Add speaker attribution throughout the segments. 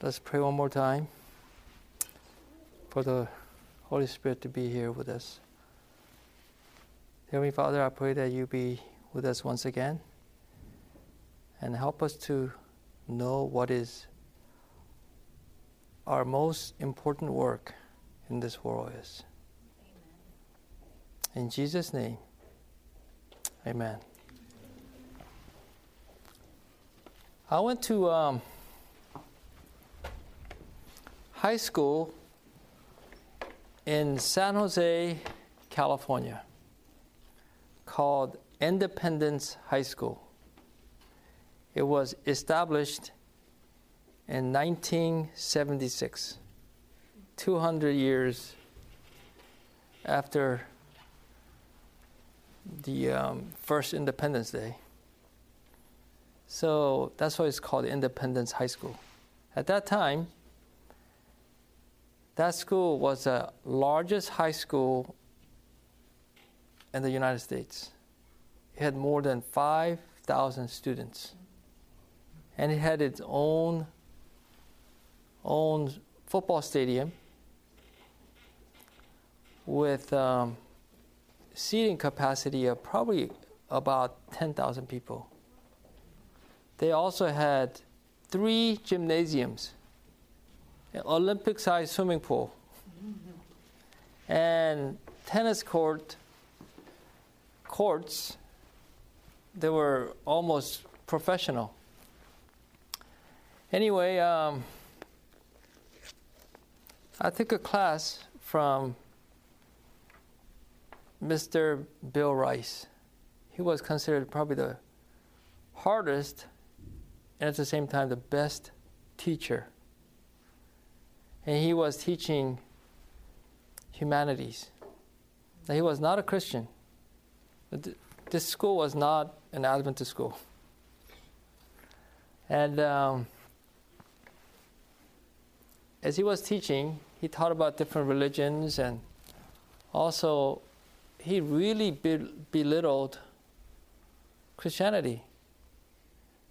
Speaker 1: Let's pray one more time for the Holy Spirit to be here with us. Heavenly Father, I pray that you be with us once again and help us to know what is our most important work in this world is. In Jesus' name, amen. I went to um, high school in San Jose, California, called Independence High School. It was established in 1976, 200 years after the um, first Independence Day. So that's why it's called Independence High School. At that time, that school was the largest high school in the United States. It had more than 5,000 students. And it had its own, own football stadium with um, seating capacity of probably about 10,000 people. They also had three gymnasiums, Olympic sized swimming pool, and tennis court courts. They were almost professional. Anyway, um, I took a class from Mr. Bill Rice. He was considered probably the hardest and at the same time the best teacher. And he was teaching humanities. Now, he was not a Christian. This school was not an Adventist school. And um, as he was teaching, he taught about different religions and also he really belittled Christianity.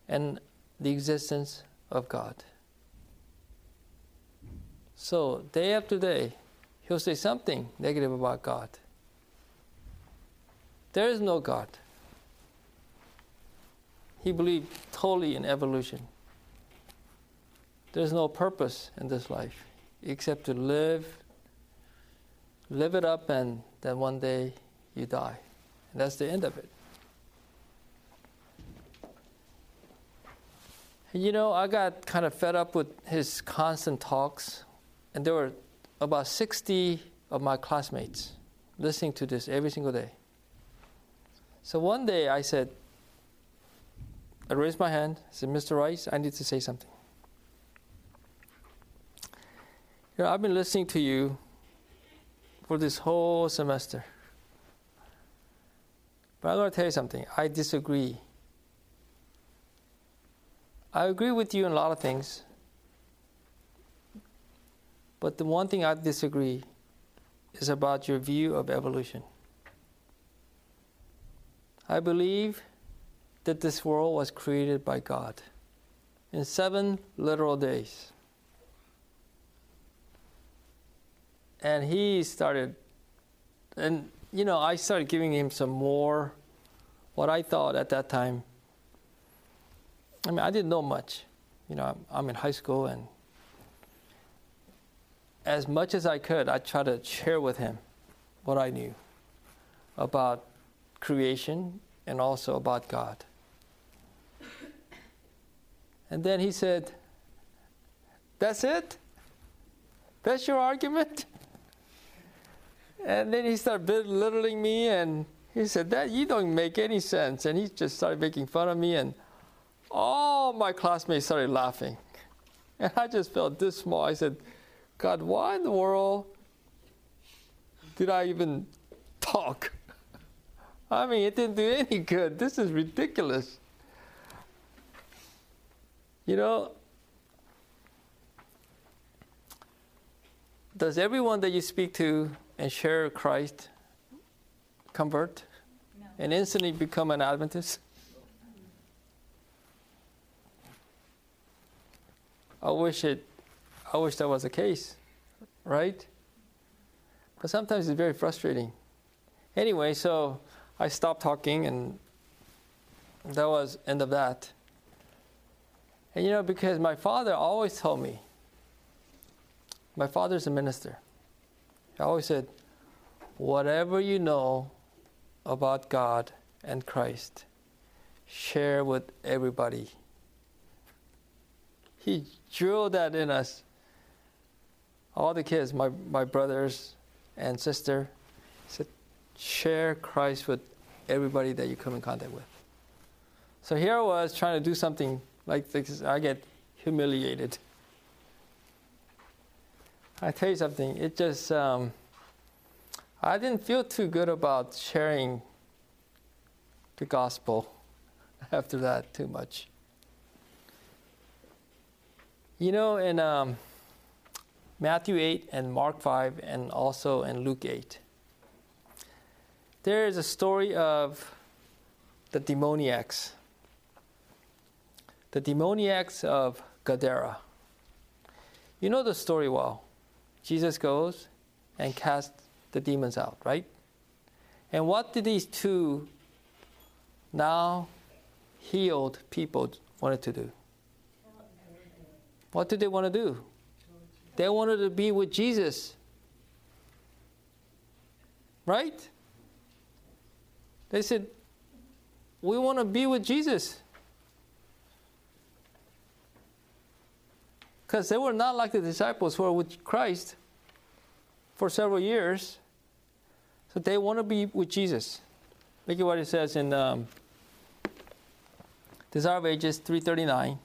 Speaker 1: And the existence of God. So, day after day, he'll say something negative about God. There is no God. He believed totally in evolution. There's no purpose in this life except to live, live it up, and then one day you die. And that's the end of it. You know, I got kind of fed up with his constant talks, and there were about 60 of my classmates listening to this every single day. So one day I said, I raised my hand, I said, Mr. Rice, I need to say something. You know, I've been listening to you for this whole semester. But I'm going to tell you something. I disagree I agree with you in a lot of things. But the one thing I disagree is about your view of evolution. I believe that this world was created by God in seven literal days. And he started, and you know, I started giving him some more what I thought at that time I mean, I didn't know much. You know, I'm in high school, and as much as I could, I tried to share with him what I knew about creation and also about God. And then he said, That's it? That's your argument? And then he started belittling me and he said, That you don't make any sense. And he just started making fun of me and all my classmates started laughing. And I just felt this small. I said, God, why in the world did I even talk? I mean, it didn't do any good. This is ridiculous. You know, does everyone that you speak to and share Christ convert no. and instantly become an Adventist? I wish it I wish that was the case, right? But sometimes it's very frustrating. Anyway, so I stopped talking and that was end of that. And you know, because my father always told me, my father's a minister. He always said, whatever you know about God and Christ, share with everybody. He drilled that in us. All the kids, my, my brothers and sister, said, share Christ with everybody that you come in contact with. So here I was trying to do something like this. I get humiliated. I tell you something, it just, um, I didn't feel too good about sharing the gospel after that too much. You know, and um, Matthew 8 and Mark 5, and also in Luke 8, there is a story of the demoniacs. The demoniacs of Gadara. You know the story well. Jesus goes and casts the demons out, right? And what did these two now healed people wanted to do? What did they want to do? They wanted to be with Jesus. Right? They said, We want to be with Jesus. Because they were not like the disciples who were with Christ for several years. So they want to be with Jesus. Look at what it says in um, Desire of Ages 339.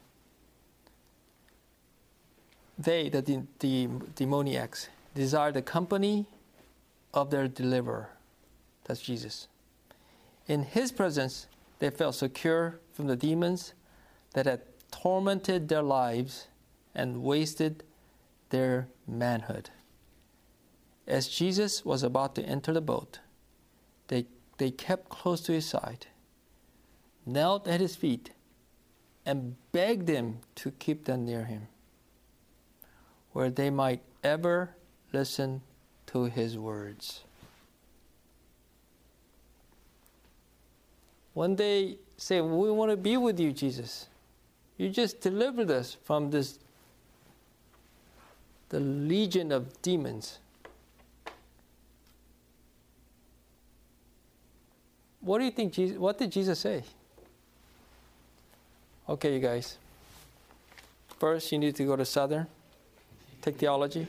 Speaker 1: They, the, the, demoniacs, desire the company of their deliverer. That's Jesus. In his presence, they felt secure from the demons that had tormented their lives and wasted their manhood. As Jesus was about to enter the boat, they, they kept close to his side, knelt at his feet, and begged him to keep them near him, where they might ever listen to his words. When they say, We want to be with you, Jesus, you just delivered us from this the legion of demons. What do you think Jesus, what did Jesus say? Okay, you guys. First, you need to go to Southern, take theology.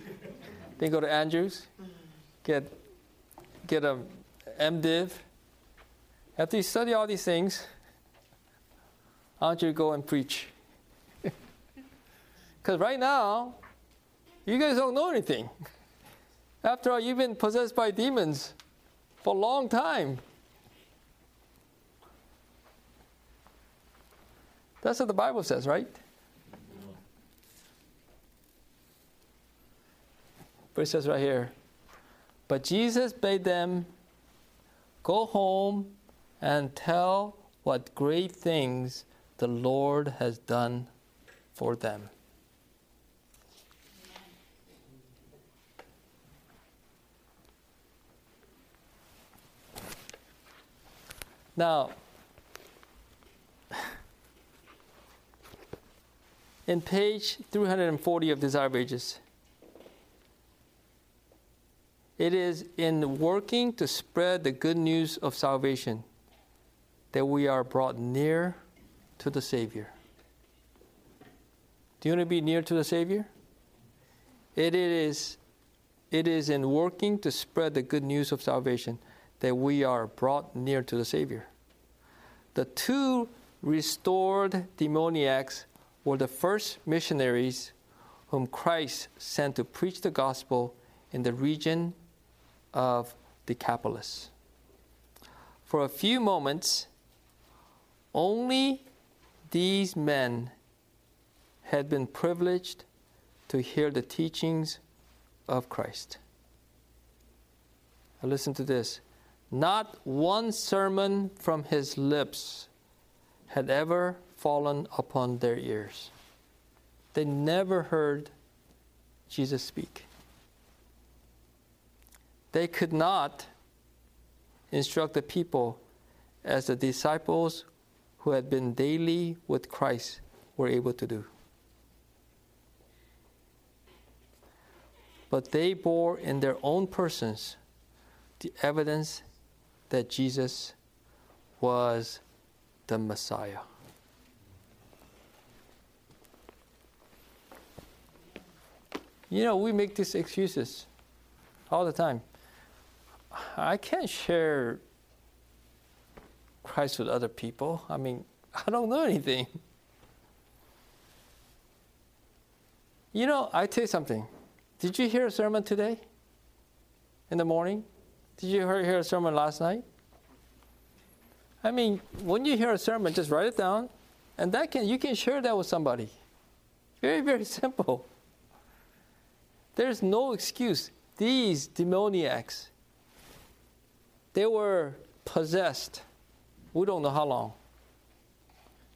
Speaker 1: then go to Andrews, get get a MDiv. After you study all these things, I want you to go and preach. Because right now, you guys don't know anything. After all, you've been possessed by demons for a long time. That's what the Bible says, right? But it says right here, but Jesus bade them go home and tell what great things the Lord has done for them. Now, in page 340 of Desire of Ages, it is in working to spread the good news of salvation that we are brought near to the Savior. Do you want to be near to the Savior? It is, it is in working to spread the good news of salvation that we are brought near to the Savior. The two restored demoniacs were the first missionaries whom Christ sent to preach the gospel in the region of Decapolis. For a few moments, only these men had been privileged to hear the teachings of Christ. Now listen to this. Not one sermon from his lips had ever fallen upon their ears. They never heard Jesus speak. They could not instruct the people as the disciples who had been daily with Christ were able to do. But they bore in their own persons the evidence that Jesus was the Messiah. You know, we make these excuses all the time. I can't share Christ with other people. I mean, I don't know anything. You know, I tell you something. Did you hear a sermon today? In the morning? Did you hear a sermon last night? I mean, when you hear a sermon, just write it down, and that can you can share that with somebody. Very, very simple. There's no excuse. These demoniacs, they were possessed. We don't know how long.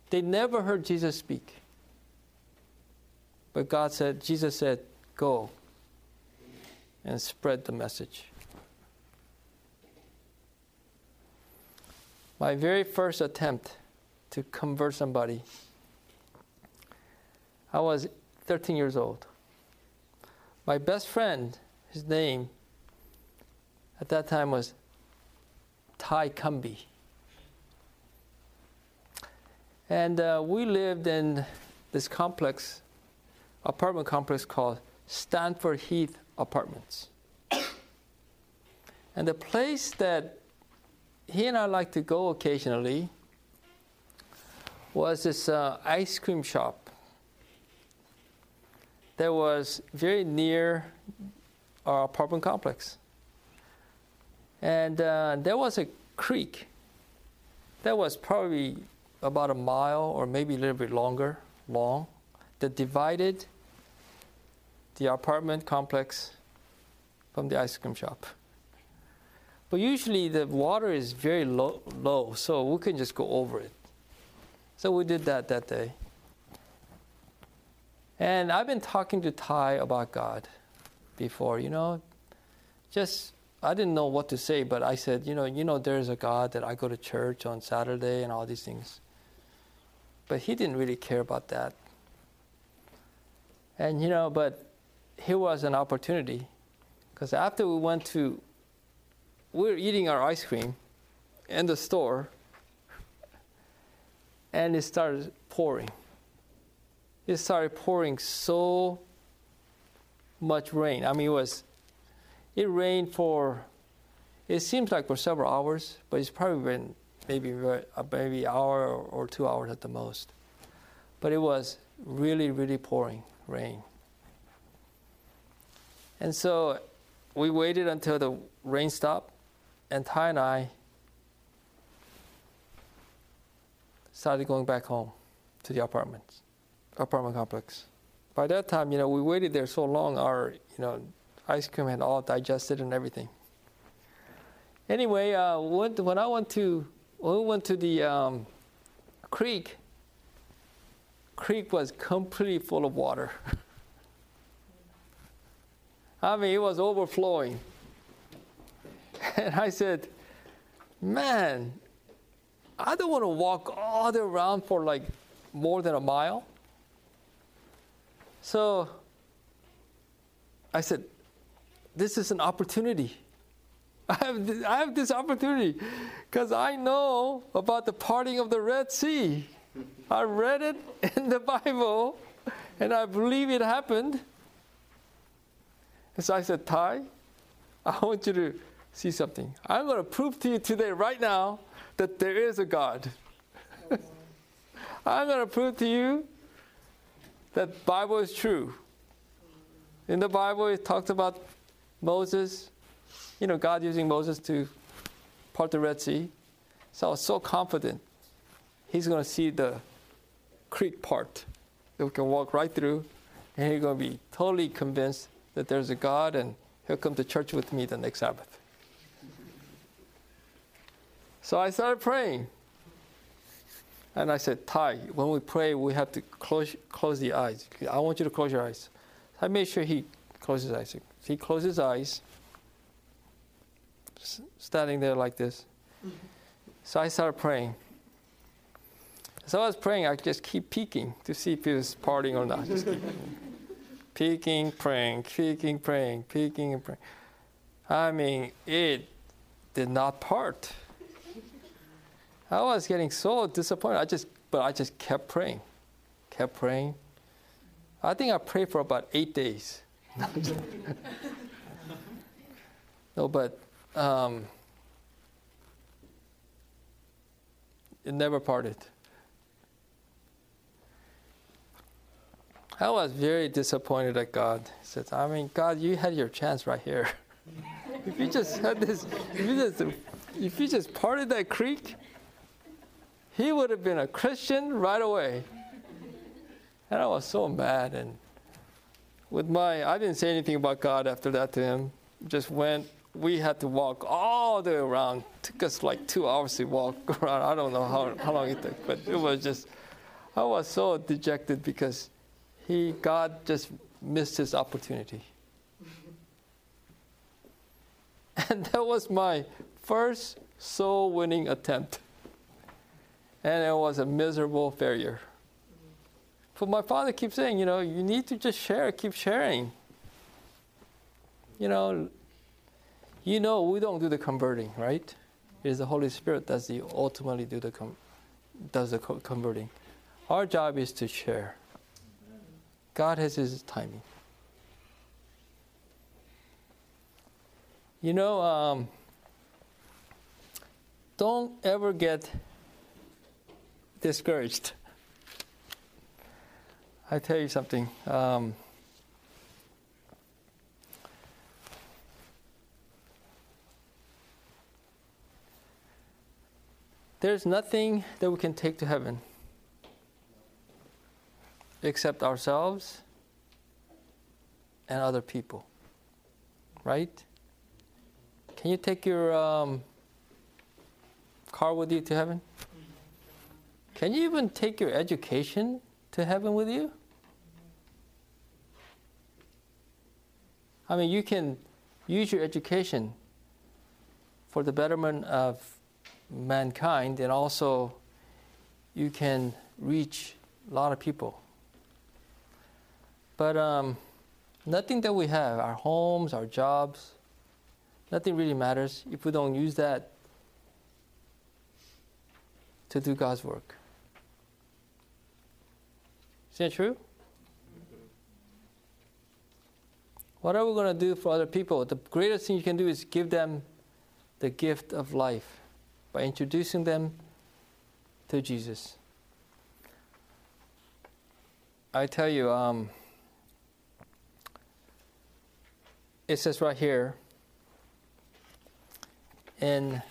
Speaker 1: They never heard Jesus speak. But God said, Jesus said, go and spread the message. My very first attempt to convert somebody, I was 13 years old. My best friend, his name at that time was Ty Cumby. And uh, we lived in this complex, apartment complex called Stanford Heath Apartments. and the place that he and I like to go occasionally was this uh, ice cream shop that was very near our apartment complex. And uh, there was a creek that was probably about a mile or maybe a little bit longer, long, that divided the apartment complex from the ice cream shop. But usually the water is very low, low, so we can just go over it. So we did that that day. And I've been talking to Ty about God before, you know, just I didn't know what to say, but I said, you know, you know, there's a God that I go to church on Saturday and all these things. But he didn't really care about that. And you know, but here was an opportunity, because after we went to we were eating our ice cream in the store, and it started pouring. It started pouring so much rain. I mean, it was, it rained for, it seems like for several hours, but it's probably been maybe uh, maybe hour or two hours at the most. But it was really, really pouring rain. And so we waited until the rain stopped, and Ty and I started going back home to the apartments, apartment complex. By that time, you know, we waited there so long, our, you know, ice cream had all digested and everything. Anyway, uh, when, I went to, when we went to the um, creek, creek was completely full of water. I mean, it was overflowing. And I said, man, I don't want to walk all the way around for like more than a mile. So I said, this is an opportunity. I have this, I have this opportunity because I know about the parting of the Red Sea. I read it in the Bible and I believe it happened. And so I said, Ty, I want you to see something. I'm going to prove to you today, right now, that there is a God. I'm going to prove to you that Bible is true. In the Bible, it talks about Moses, you know, God using Moses to part the Red Sea. So I was so confident he's going to see the creek part that we can walk right through, and he's going to be totally convinced that there's a God, and he'll come to church with me the next Sabbath. So I started praying. And I said, Ty, when we pray, we have to close, close the eyes. I want you to close your eyes. I made sure he closed his eyes. He closed his eyes, standing there like this. Mm-hmm. So I started praying. So I was praying, I just keep peeking to see if he was partying or not. Just keep peeking, praying, peeking, praying, peeking, and praying. I mean, it did not part. I was getting so disappointed. I just, but I just kept praying, kept praying. I think I prayed for about eight days. No, but um, it never parted. I was very disappointed at God. He said, I mean, God, you had your chance right here. if you just had this, if you just, if you just parted that creek, he would have been a Christian right away. And I was so mad. And with my, I didn't say anything about God after that to him. Just went, we had to walk all the way around. It took us like two hours to walk around. I don't know how, how long it took, but it was just, I was so dejected because he, God just missed his opportunity. And that was my first soul winning attempt. And it was a miserable failure. But my father keeps saying, you know, you need to just share, keep sharing. You know, you know we don't do the converting, right? It is the Holy Spirit that's the ultimately do the com- does the co- converting. Our job is to share. God has His timing. You know, um, don't ever get discouraged. I tell you something. Um, there's nothing that we can take to heaven except ourselves and other people. Right? Can you take your um, car with you to heaven? Can you even take your education to heaven with you? I mean, you can use your education for the betterment of mankind, and also you can reach a lot of people. But um, nothing that we have, our homes, our jobs, nothing really matters if we don't use that to do God's work. Is that true? What are we going to do for other people? The greatest thing you can do is give them the gift of life by introducing them to Jesus. I tell you, um, it says right here, and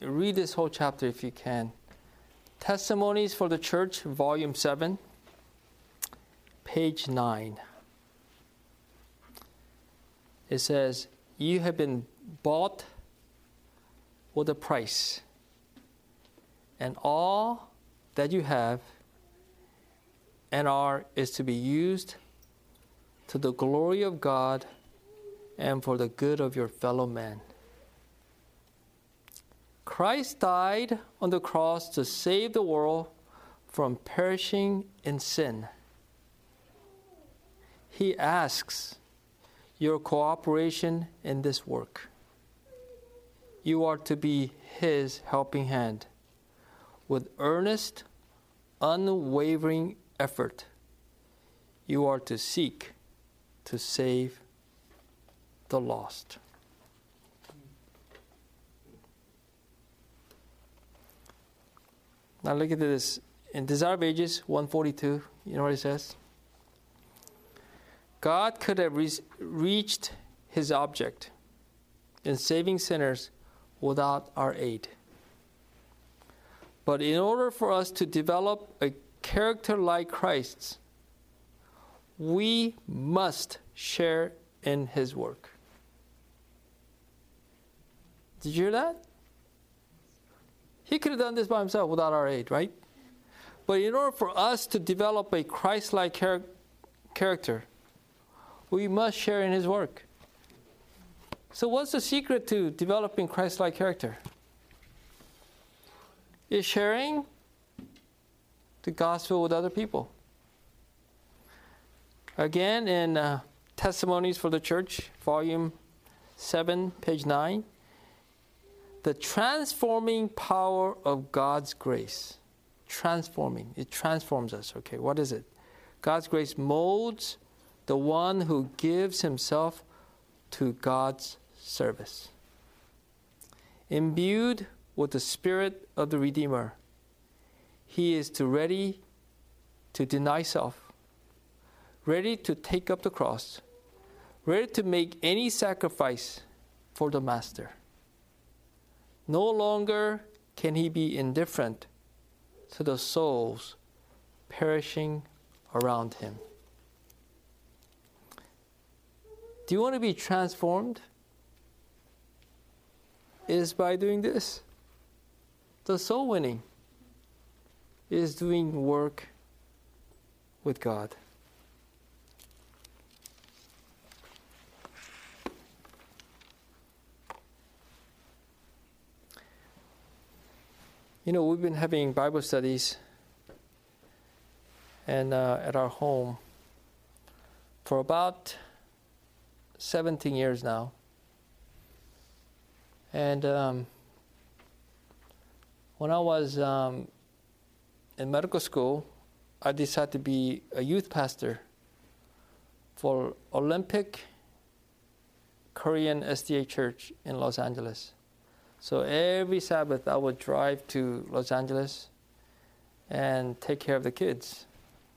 Speaker 1: read this whole chapter if you can. Testimonies for the Church, Volume 7, page 9. It says, You have been bought with a price, and all that you have and are is to be used to the glory of God and for the good of your fellow man. Christ died on the cross to save the world from perishing in sin. He asks your cooperation in this work. You are to be His helping hand with earnest, unwavering effort. You are to seek to save the lost. Now look at this. In Desire of Ages 142, you know what it says? God could have re- reached his object in saving sinners without our aid. But in order for us to develop a character like Christ's, we must share in his work. Did you hear that? He could have done this by himself without our aid, right? But in order for us to develop a Christ like char- character, we must share in his work. So, what's the secret to developing Christ like character? Is sharing the gospel with other people. Again, in uh, Testimonies for the Church, volume 7, page 9, the transforming power of God's grace. Transforming. It transforms us. Okay, what is it? God's grace molds the one who gives himself to God's service. Imbued with the spirit of the Redeemer, he is to ready to deny self, ready to take up the cross, ready to make any sacrifice for the Master. No longer can he be indifferent to the souls perishing around him. Do you want to be transformed? Is by doing this. The soul winning is doing work with God. You know, we've been having Bible studies and uh, at our home for about 17 years now. And um, when I was um, in medical school, I decided to be a youth pastor for Olympic Korean SDA Church in Los Angeles. So every Sabbath, I would drive to Los Angeles and take care of the kids,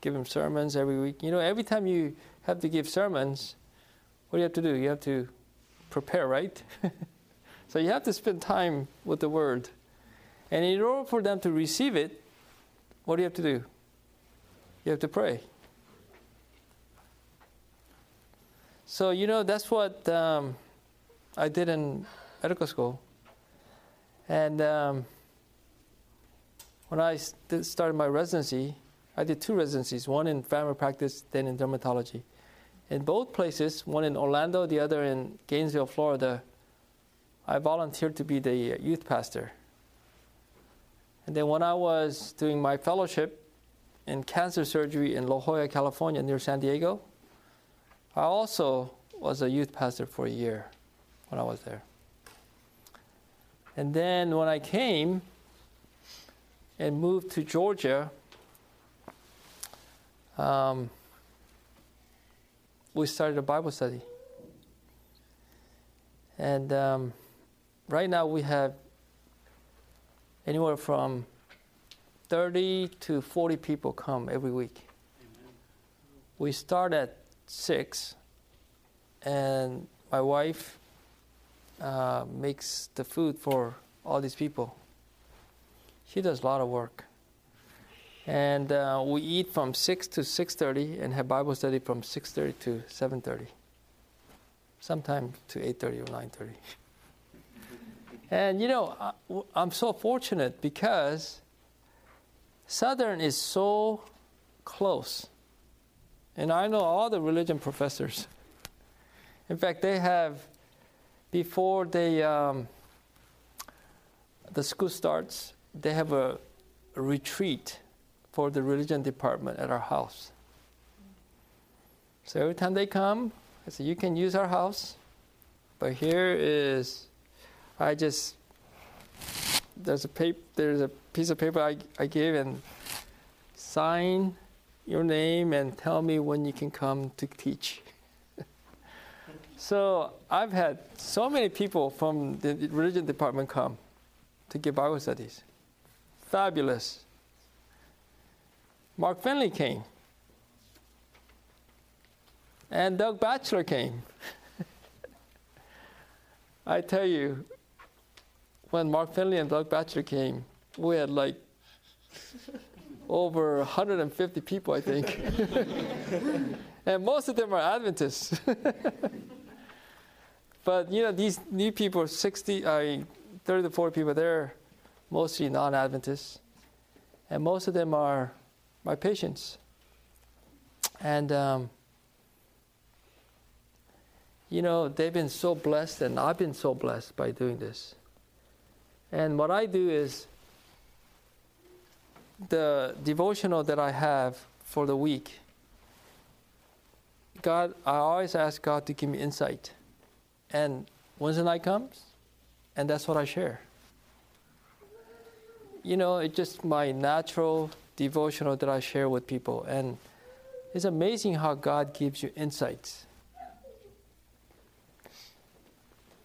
Speaker 1: give them sermons every week. You know, every time you have to give sermons, what do you have to do? You have to prepare, right? so you have to spend time with the Word. And in order for them to receive it, what do you have to do? You have to pray. So, you know, that's what um, I did in medical school. And um, when I st- started my residency, I did two residencies one in family practice, then in dermatology. In both places, one in Orlando, the other in Gainesville, Florida, I volunteered to be the youth pastor. And then when I was doing my fellowship in cancer surgery in La Jolla, California, near San Diego, I also was a youth pastor for a year when I was there. And then when I came and moved to Georgia, um, we started a Bible study. And um, right now we have anywhere from 30 to 40 people come every week. Amen. We start at 6, and my wife uh, makes the food for all these people. She does a lot of work. And uh, we eat from 6 to 6.30 and have Bible study from 6.30 to 7.30. Sometimes to 8.30 or 9.30. And you know, I'm so fortunate because Southern is so close. And I know all the religion professors. In fact, they have, before they, um, the school starts, they have a retreat for the religion department at our house. So every time they come, I say, You can use our house, but here is I just there's a paper there's a piece of paper I, I gave and sign your name and tell me when you can come to teach. so I've had so many people from the religion department come to give Bible studies. Fabulous. Mark Finley came. And Doug Batchelor came. I tell you, when Mark Finley and Doug Batchelor came, we had like over 150 people, I think. and most of them are Adventists. but you know, these new people, 60, uh, 30 to 40 people, they're mostly non Adventists. And most of them are my patients. And um, you know, they've been so blessed, and I've been so blessed by doing this. And what I do is the devotional that I have for the week. God, I always ask God to give me insight. And Wednesday night comes, and that's what I share. You know, it's just my natural devotional that I share with people. And it's amazing how God gives you insights.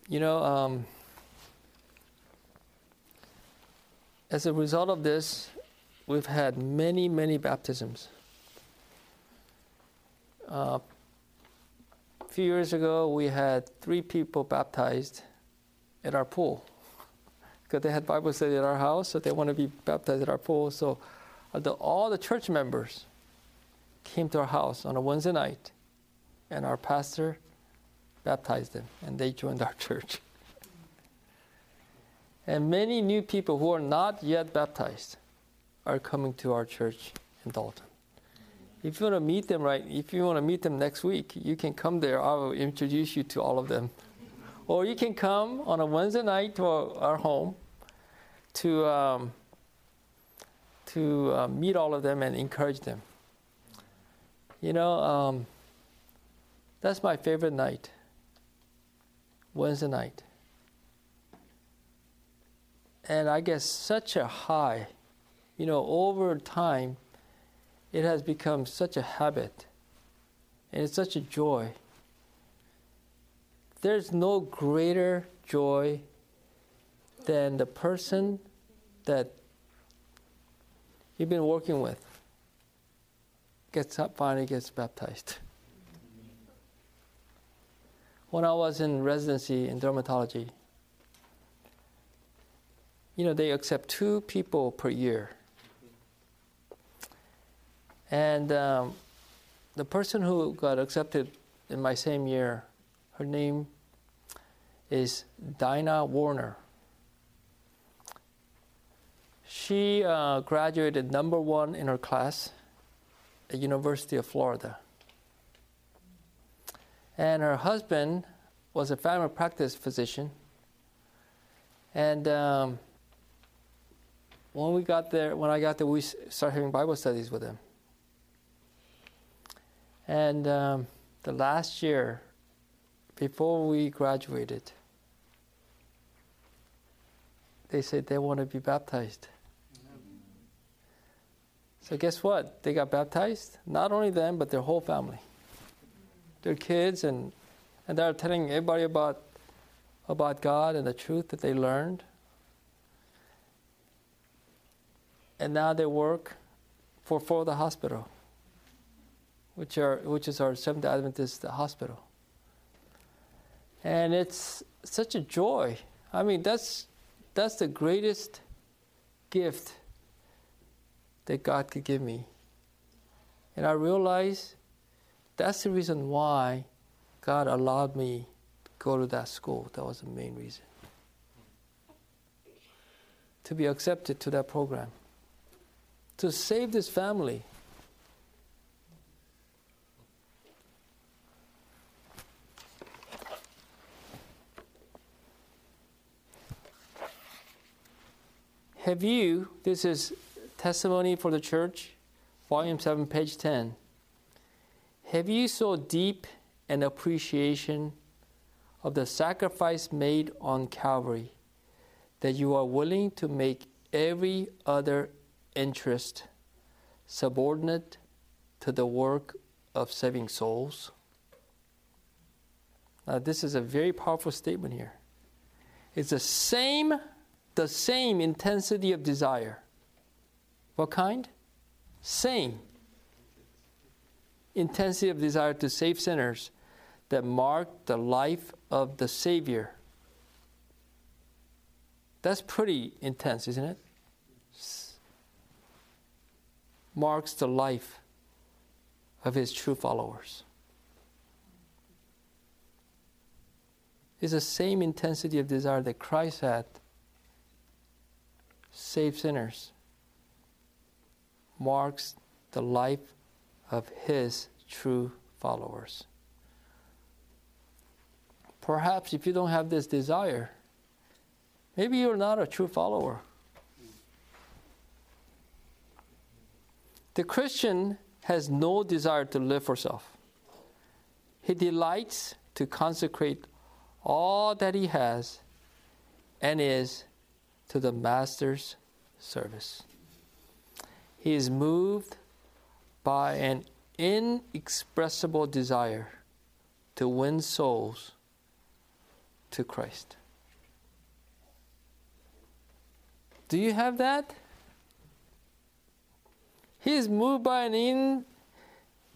Speaker 1: You know, um, as a result of this, we've had many, many baptisms. Uh, a few years ago, we had three people baptized at our pool because they had Bible study at our house, so they want to be baptized at our pool. So the, all the church members came to our house on a Wednesday night, and our pastor baptized them, and they joined our church. and many new people who are not yet baptized are coming to our church in Dalton. If you want to meet them, right, if you want to meet them next week, you can come there. I will introduce you to all of them. Or you can come on a Wednesday night to our home to, um, to uh, meet all of them and encourage them. You know, um, that's my favorite night. Wednesday night. And I get such a high, you know, over time, it has become such a habit. And it's such a joy. There's no greater joy than the person that you've been working with gets up, finally gets baptized. When I was in residency in dermatology, you know, they accept two people per year. And um, the person who got accepted in my same year, her name is Dinah Warner. She uh, graduated number one in her class at University of Florida. And her husband was a family practice physician. And um, when we got there, when I got there, we started having Bible studies with him. And um, the last year, before we graduated, they said they want to be baptized. So guess what? They got baptized. Not only them, but their whole family, their kids, and and they're telling everybody about about God and the truth that they learned. And now they work for for the hospital, which are which is our Seventh Adventist hospital. And it's such a joy. I mean, that's that's the greatest gift that God could give me. And I realized that's the reason why God allowed me to go to that school. That was the main reason. To be accepted to that program. To save this family. Have you, this is Testimony for the Church, Volume 7, page 10. Have you so deep an appreciation of the sacrifice made on Calvary that you are willing to make every other interest subordinate to the work of saving souls? Now, this is a very powerful statement here. It's the same, the same intensity of desire what kind? Same intensity of desire to save sinners that marked the life of the Savior. That's pretty intense, isn't it? Marks the life of his true followers. It's the same intensity of desire that Christ had save sinners marks the life of his true followers. perhaps if you don't have this desire, maybe you're not a true follower. The Christian has no desire to live for self. He delights to consecrate all that he has and is to the Master's service. He is moved by an inexpressible desire to win souls to Christ. Do you have that? He is moved by an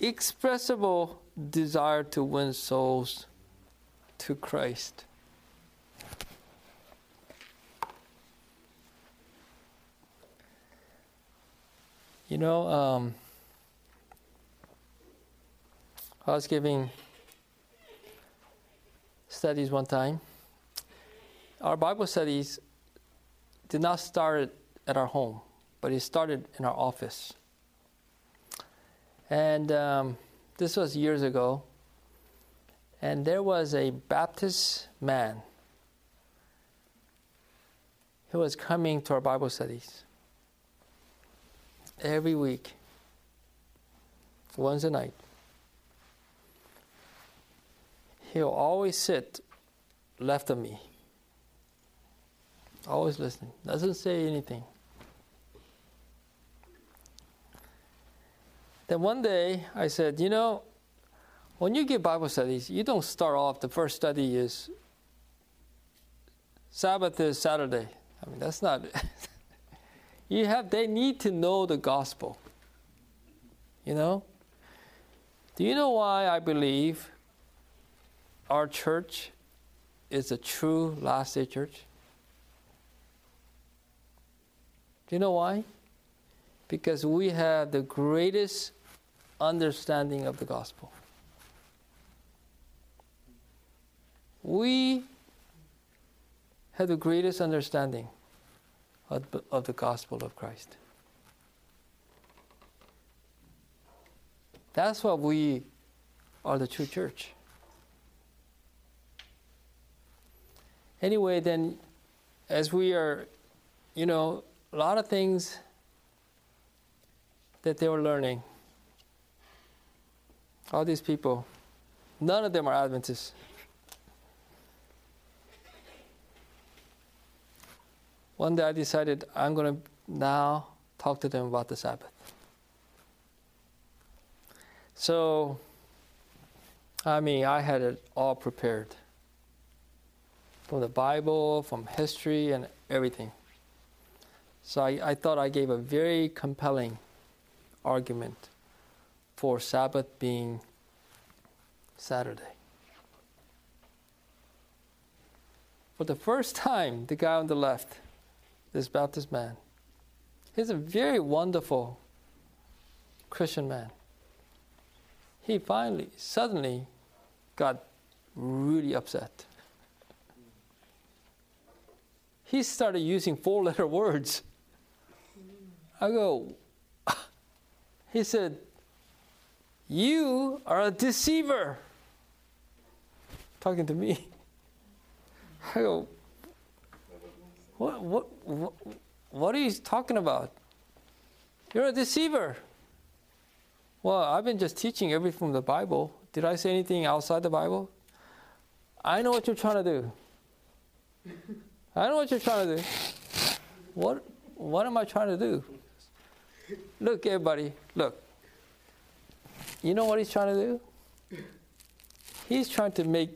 Speaker 1: inexpressible desire to win souls to Christ. You know, um, I was giving studies one time. Our Bible studies did not start at our home, but it started in our office. And um, this was years ago. And there was a Baptist man who was coming to our Bible studies every week, once a night. He'll always sit left of me, always listening, doesn't say anything. Then one day I said, You know, when you give Bible studies, you don't start off, the first study is Sabbath is Saturday. I mean, that's not. you have, they need to know the gospel. You know? Do you know why I believe our church is a true last day church? Do you know why? Because we have the greatest understanding of the gospel. We have the greatest understanding of, the gospel of Christ. That's what we are the true church. Anyway, then, as we are, you know, a lot of things that they were learning, all these people, none of them are Adventists. One day I decided I'm going to now talk to them about the Sabbath. So, I mean, I had it all prepared from the Bible, from history, and everything. So I, I thought I gave a very compelling argument for Sabbath being Saturday. For the first time, the guy on the left, this Baptist man. He's a very wonderful Christian man. He finally, suddenly, got really upset. He started using four letter words. I go, he said, You are a deceiver. Talking to me. I go, what, what, what, are you talking about? You're a deceiver. Well, I've been just teaching everything from the Bible. Did I say anything outside the Bible? I know what you're trying to do. I know what you're trying to do. What, what am I trying to do? Look, everybody, look. You know what he's trying to do? He's trying to make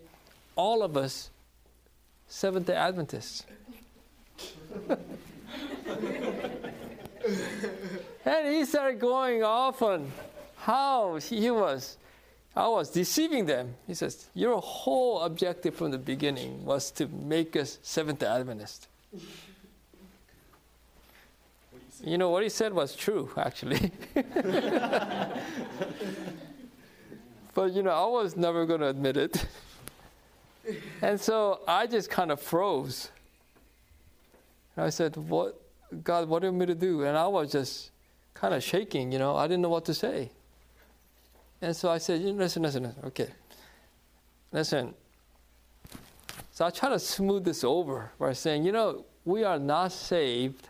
Speaker 1: all of us Seventh day Adventists. and he started going off on how he was. I was deceiving them. He says, Your whole objective from the beginning was to make us Seventh Adventist. You know, what he said was true, actually. but, you know, I was never going to admit it. and so I just kind of froze. And I said, What, God, what do you want me to do? And I was just kind of shaking, you know, I didn't know what to say. And so I said, Listen, listen, listen, okay. Listen, So I try to smooth this over by saying, you know, we are not saved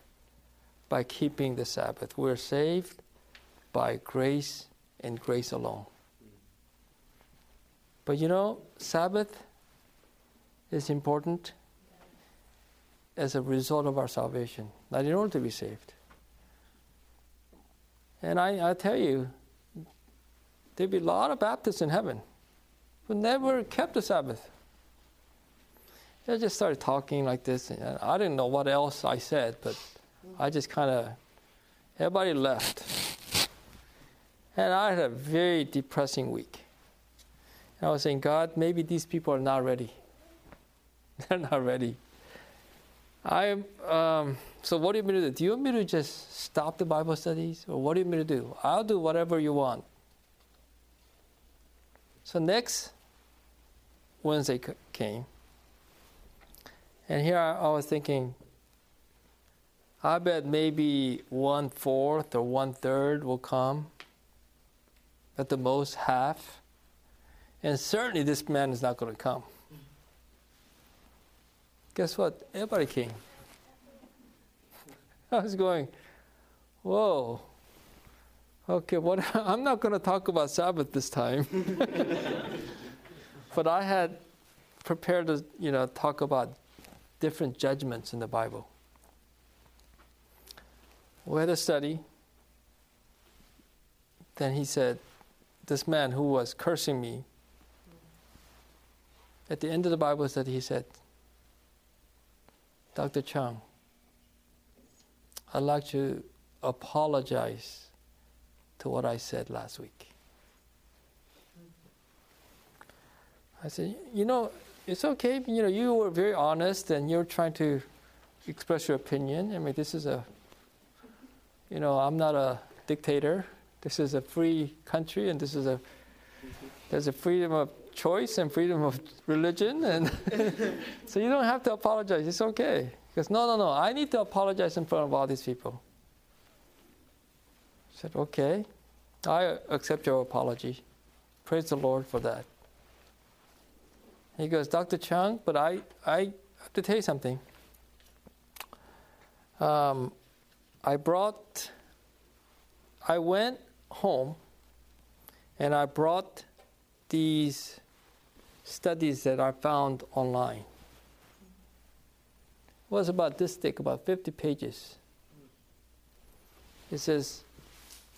Speaker 1: by keeping the Sabbath. We're saved by grace and grace alone. But you know, Sabbath is important as a result of our salvation, not in order to be saved. And I, I tell you, there'd be a lot of Baptists in heaven who never kept the Sabbath. I just started talking like this. And I didn't know what else I said, but I just kind of, everybody left. And I had a very depressing week. And I was saying, God, maybe these people are not ready. They're not ready. I um, so what do you want me to do? Do you want me to just stop the Bible studies, or what do you want me to do? I'll do whatever you want. So next Wednesday came, and here I, I was thinking, I bet maybe one fourth or one third will come, at the most half, and certainly this man is not going to come. Guess what? Everybody came. I was going, whoa. Okay, what? I'm not going to talk about Sabbath this time. but I had prepared to, you know, talk about different judgments in the Bible. We had a study. Then he said, this man who was cursing me, at the end of the Bible study, he said, Dr. Chung, I'd like to apologize to what I said last week. I said, you know, it's okay. You know, you were very honest and you're trying to express your opinion. I mean, this is a, you know, I'm not a dictator. This is a free country, and this is a, there's a freedom of choice and freedom of religion, and so you don't have to apologize. It's okay. Because no, no, no, I need to apologize in front of all these people. I said, okay, I accept your apology. Praise the Lord for that. He goes, Dr. Chung, but I, I have to tell you something. Um, I brought, I went home and I brought these studies that I found online. It was about this thick, about 50 pages. It says,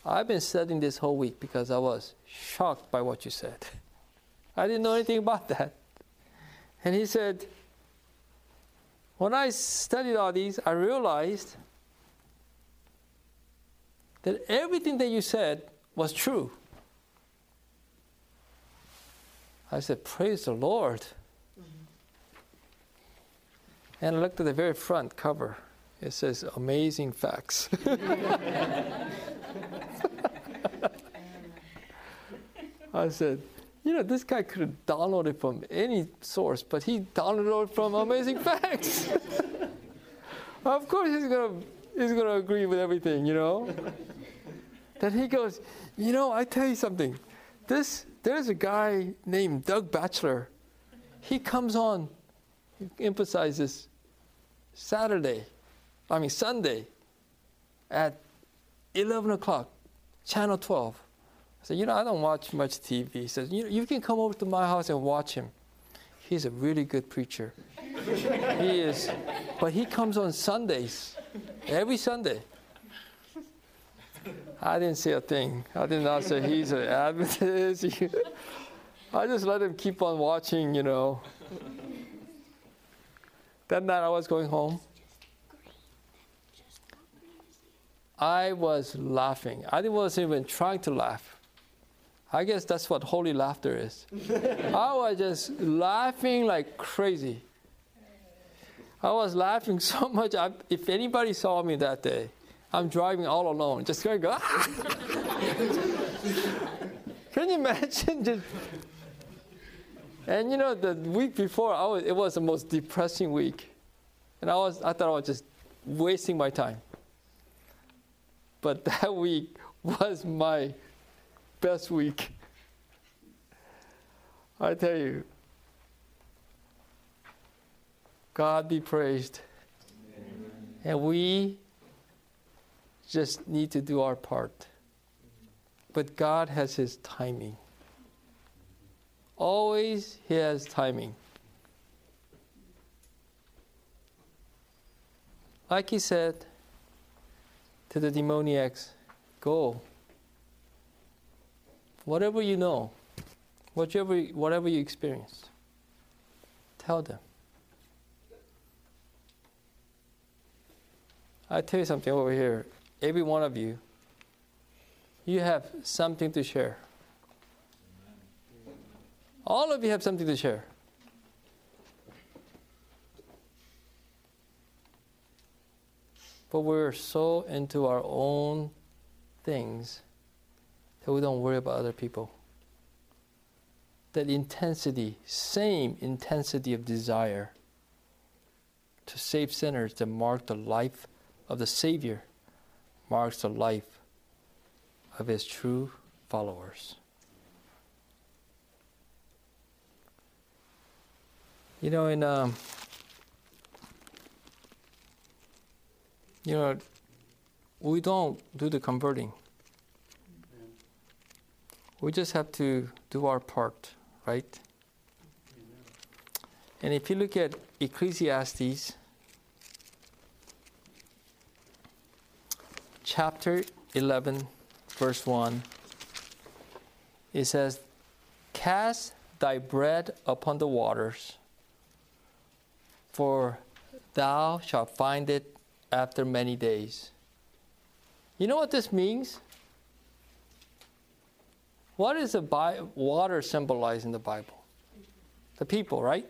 Speaker 1: I've been studying this whole week because I was shocked by what you said. I didn't know anything about that. And he said, when I studied all these, I realized that everything that you said was true. I said, Praise the Lord. Mm-hmm. And I looked at the very front cover. It says, Amazing Facts. I said, you know, this guy could have downloaded from any source, but he downloaded from Amazing Facts. of course, he's gonna he's gonna agree with everything, you know. then he goes, you know, I tell you something. This there's a guy named Doug Batchelor. He comes on, he emphasizes Saturday, I mean Sunday, at 11 o'clock, Channel 12. I said, you know, I don't watch much TV. He says, you, you can come over to my house and watch him. He's a really good preacher. he is, but he comes on Sundays, every Sunday. I didn't say a thing. I did not say he's an Adventist. I just let him keep on watching, you know. That night I was going home. I was laughing. I wasn't even trying to laugh. I guess that's what holy laughter is. I was just laughing like crazy. I was laughing so much. I, if anybody saw me that day, I'm driving all alone, just going, go, ah! Can you imagine? Just, and you know, the week before, I was, it was the most depressing week. And I, was, I thought I was just wasting my time. But that week was my best week. I tell you, God be praised. Amen. And we just need to do our part. But God has His timing. Always He has timing. Like He said to the demoniacs, go. Whatever you know, whatever, whatever you experience, tell them. I tell you something over here. Every one of you, you have something to share. All of you have something to share. But we're so into our own things that we don't worry about other people. That intensity, same intensity of desire to save sinners that mark the life of the Savior, marks the life of his true followers. You know, in um, you know, we don't do the converting. We just have to do our part, right? And if you look at Ecclesiastes chapter 11, verse 1, it says, Cast thy bread upon the waters, for thou shalt find it after many days. You know what this means? What does the Bi- water symbolize in the Bible? The people, right?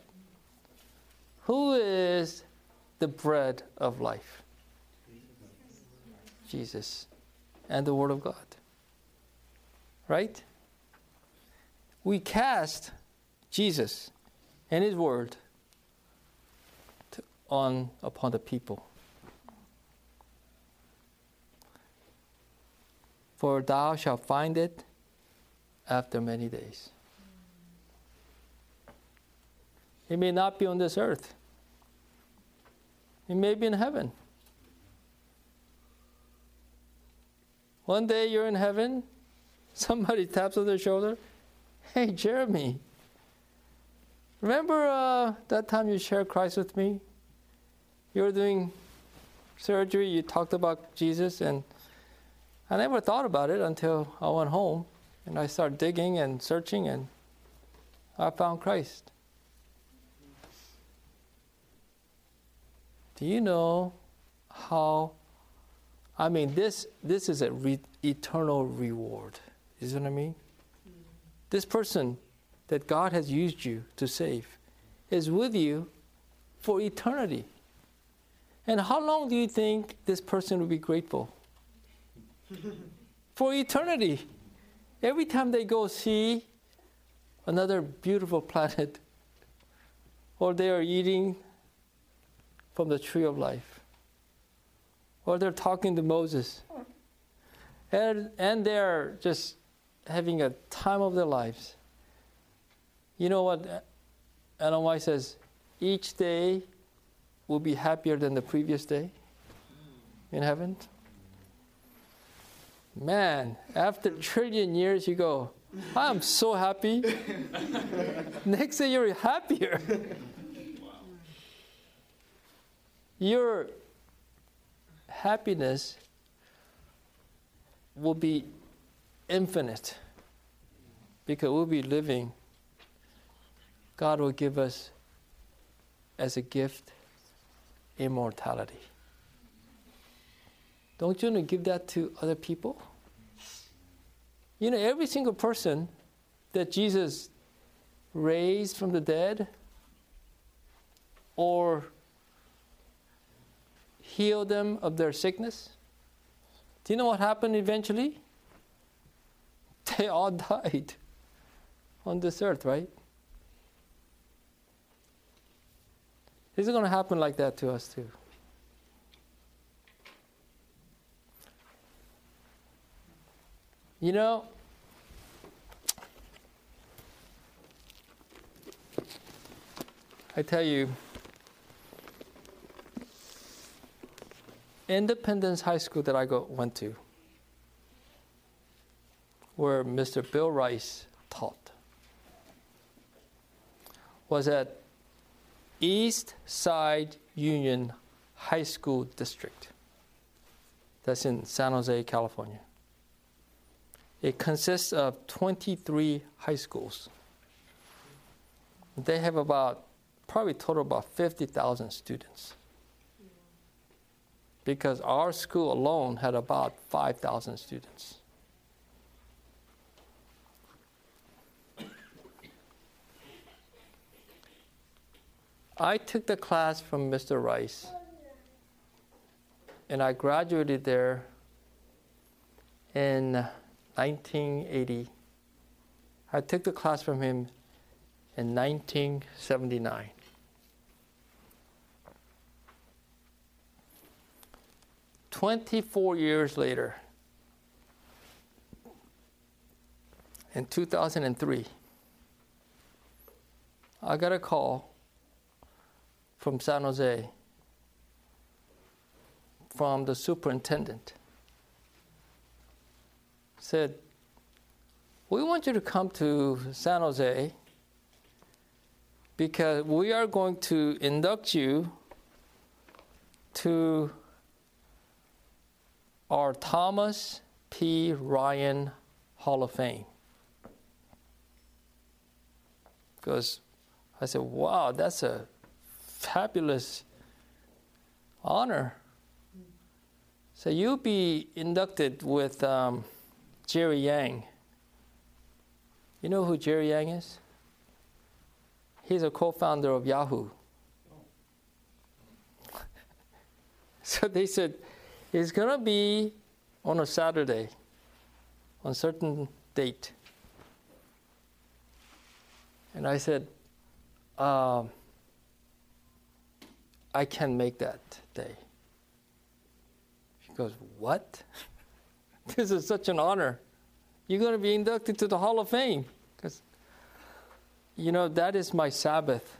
Speaker 1: Who is the bread of life? Jesus and the Word of God. Right? We cast Jesus and His Word to, on upon the people. For thou shalt find it after many days. It may not be on this earth. It may be in heaven. One day you're in heaven, somebody taps on their shoulder. Hey, Jeremy, remember uh, that time you shared Christ with me? You were doing surgery, you talked about Jesus, and I never thought about it until I went home and I started digging and searching, and I found Christ. Do you know how? I mean, this this is a re- eternal reward. Is what I mean? This person that God has used you to save is with you for eternity. And how long do you think this person will be grateful? for eternity. Every time they go see another beautiful planet, or they are eating from the tree of life, or they're talking to Moses, and, and they're just having a time of their lives. You know what Ellen White says? Each day will be happier than the previous day in heaven. Man, after trillion years, you go, I'm so happy. Next day, you're happier. Your happiness will be infinite because we'll be living. God will give us as a gift immortality. Don't you want to give that to other people? You know, every single person that Jesus raised from the dead or healed them of their sickness, do you know what happened eventually? They all died on this earth, right? Is going to happen like that to us too. You know, I tell you, Independence High School that I go, went to, where Mr. Bill Rice taught, was at East Side Union High School District. That's in San Jose, California. It consists of 23 high schools. They have about, probably total about 50,000 students. Because our school alone had about 5,000 students. I took the class from Mr. Rice, and I graduated there in 1980. I took the class from him in 1979. Twenty-four years later, in 2003, I got a call from San Jose from the superintendent. Said, We want you to come to San Jose because we are going to induct you to our Thomas P. Ryan Hall of Fame. Because I said, wow, that's a fabulous honor. So you'll be inducted with um, Jerry Yang. You know who Jerry Yang is? He's a co founder of Yahoo. so they said, it's going to be on a Saturday, on a certain date. And I said, um, I can't make that day. She goes, What? this is such an honor. You're going to be inducted to the Hall of Fame. Because, you know, that is my Sabbath.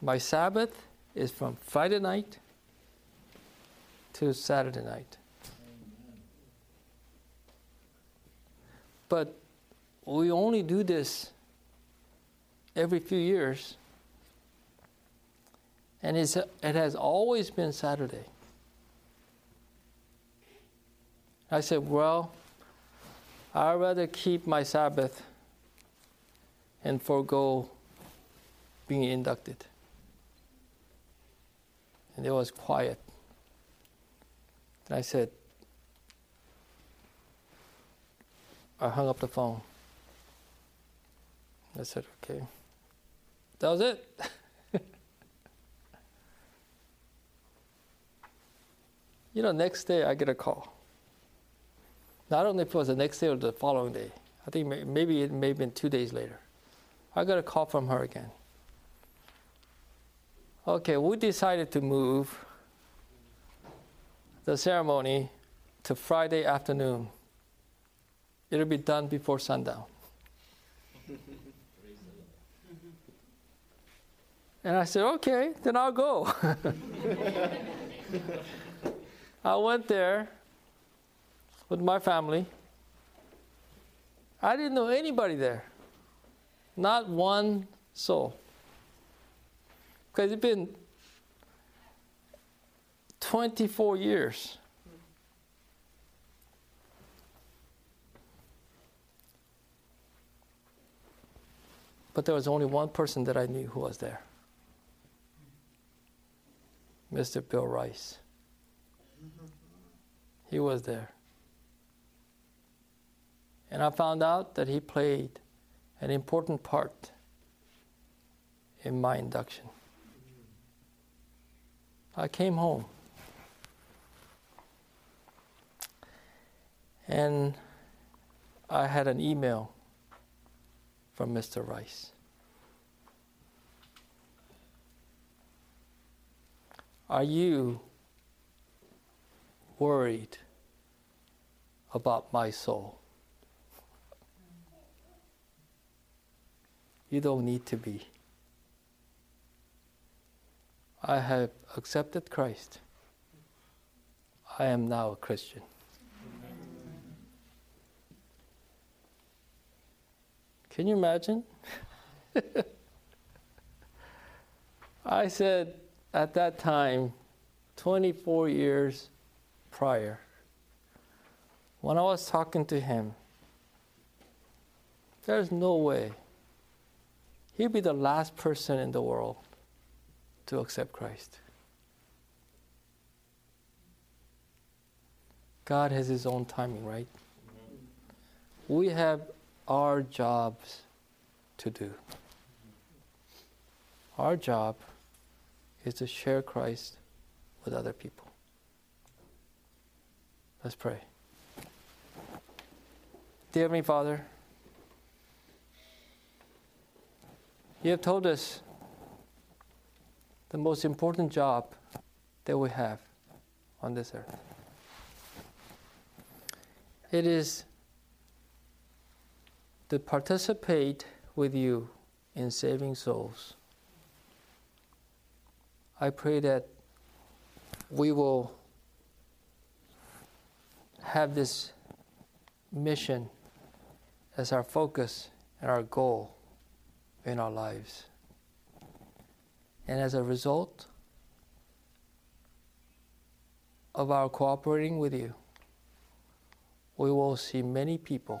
Speaker 1: My Sabbath is from Friday night to Saturday night. But we only do this every few years. And it's, it has always been Saturday. I said, Well, I'd rather keep my Sabbath and forego being inducted. And it was quiet. And I said, I hung up the phone. I said, okay. That was it. you know, next day I get a call. I don't know if it was the next day or the following day. I think maybe it may have been two days later. I got a call from her again. Okay, we decided to move the ceremony to Friday afternoon. It'll be done before sundown. and I said, okay, then I'll go. I went there with my family. I didn't know anybody there, not one soul. Because it's been 24 years. But there was only one person that I knew who was there Mr. Bill Rice. He was there. And I found out that he played an important part in my induction. I came home. And I had an email from Mr. Rice. Are you worried about my soul? You don't need to be. I have accepted Christ. I am now a Christian. Can you imagine? I said at that time, 24 years prior, when I was talking to him, there's no way he'd be the last person in the world to accept Christ. God has His own timing, right? We have our jobs to do. Our job is to share Christ with other people. Let's pray. Dear Heavenly Father, you have told us the most important job that we have on this earth. It is to participate with you in saving souls. I pray that we will have this mission as our focus and our goal in our lives. And as a result of our cooperating with you, we will see many people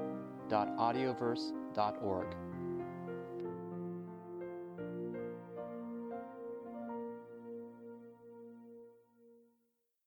Speaker 2: www.audioverse.org.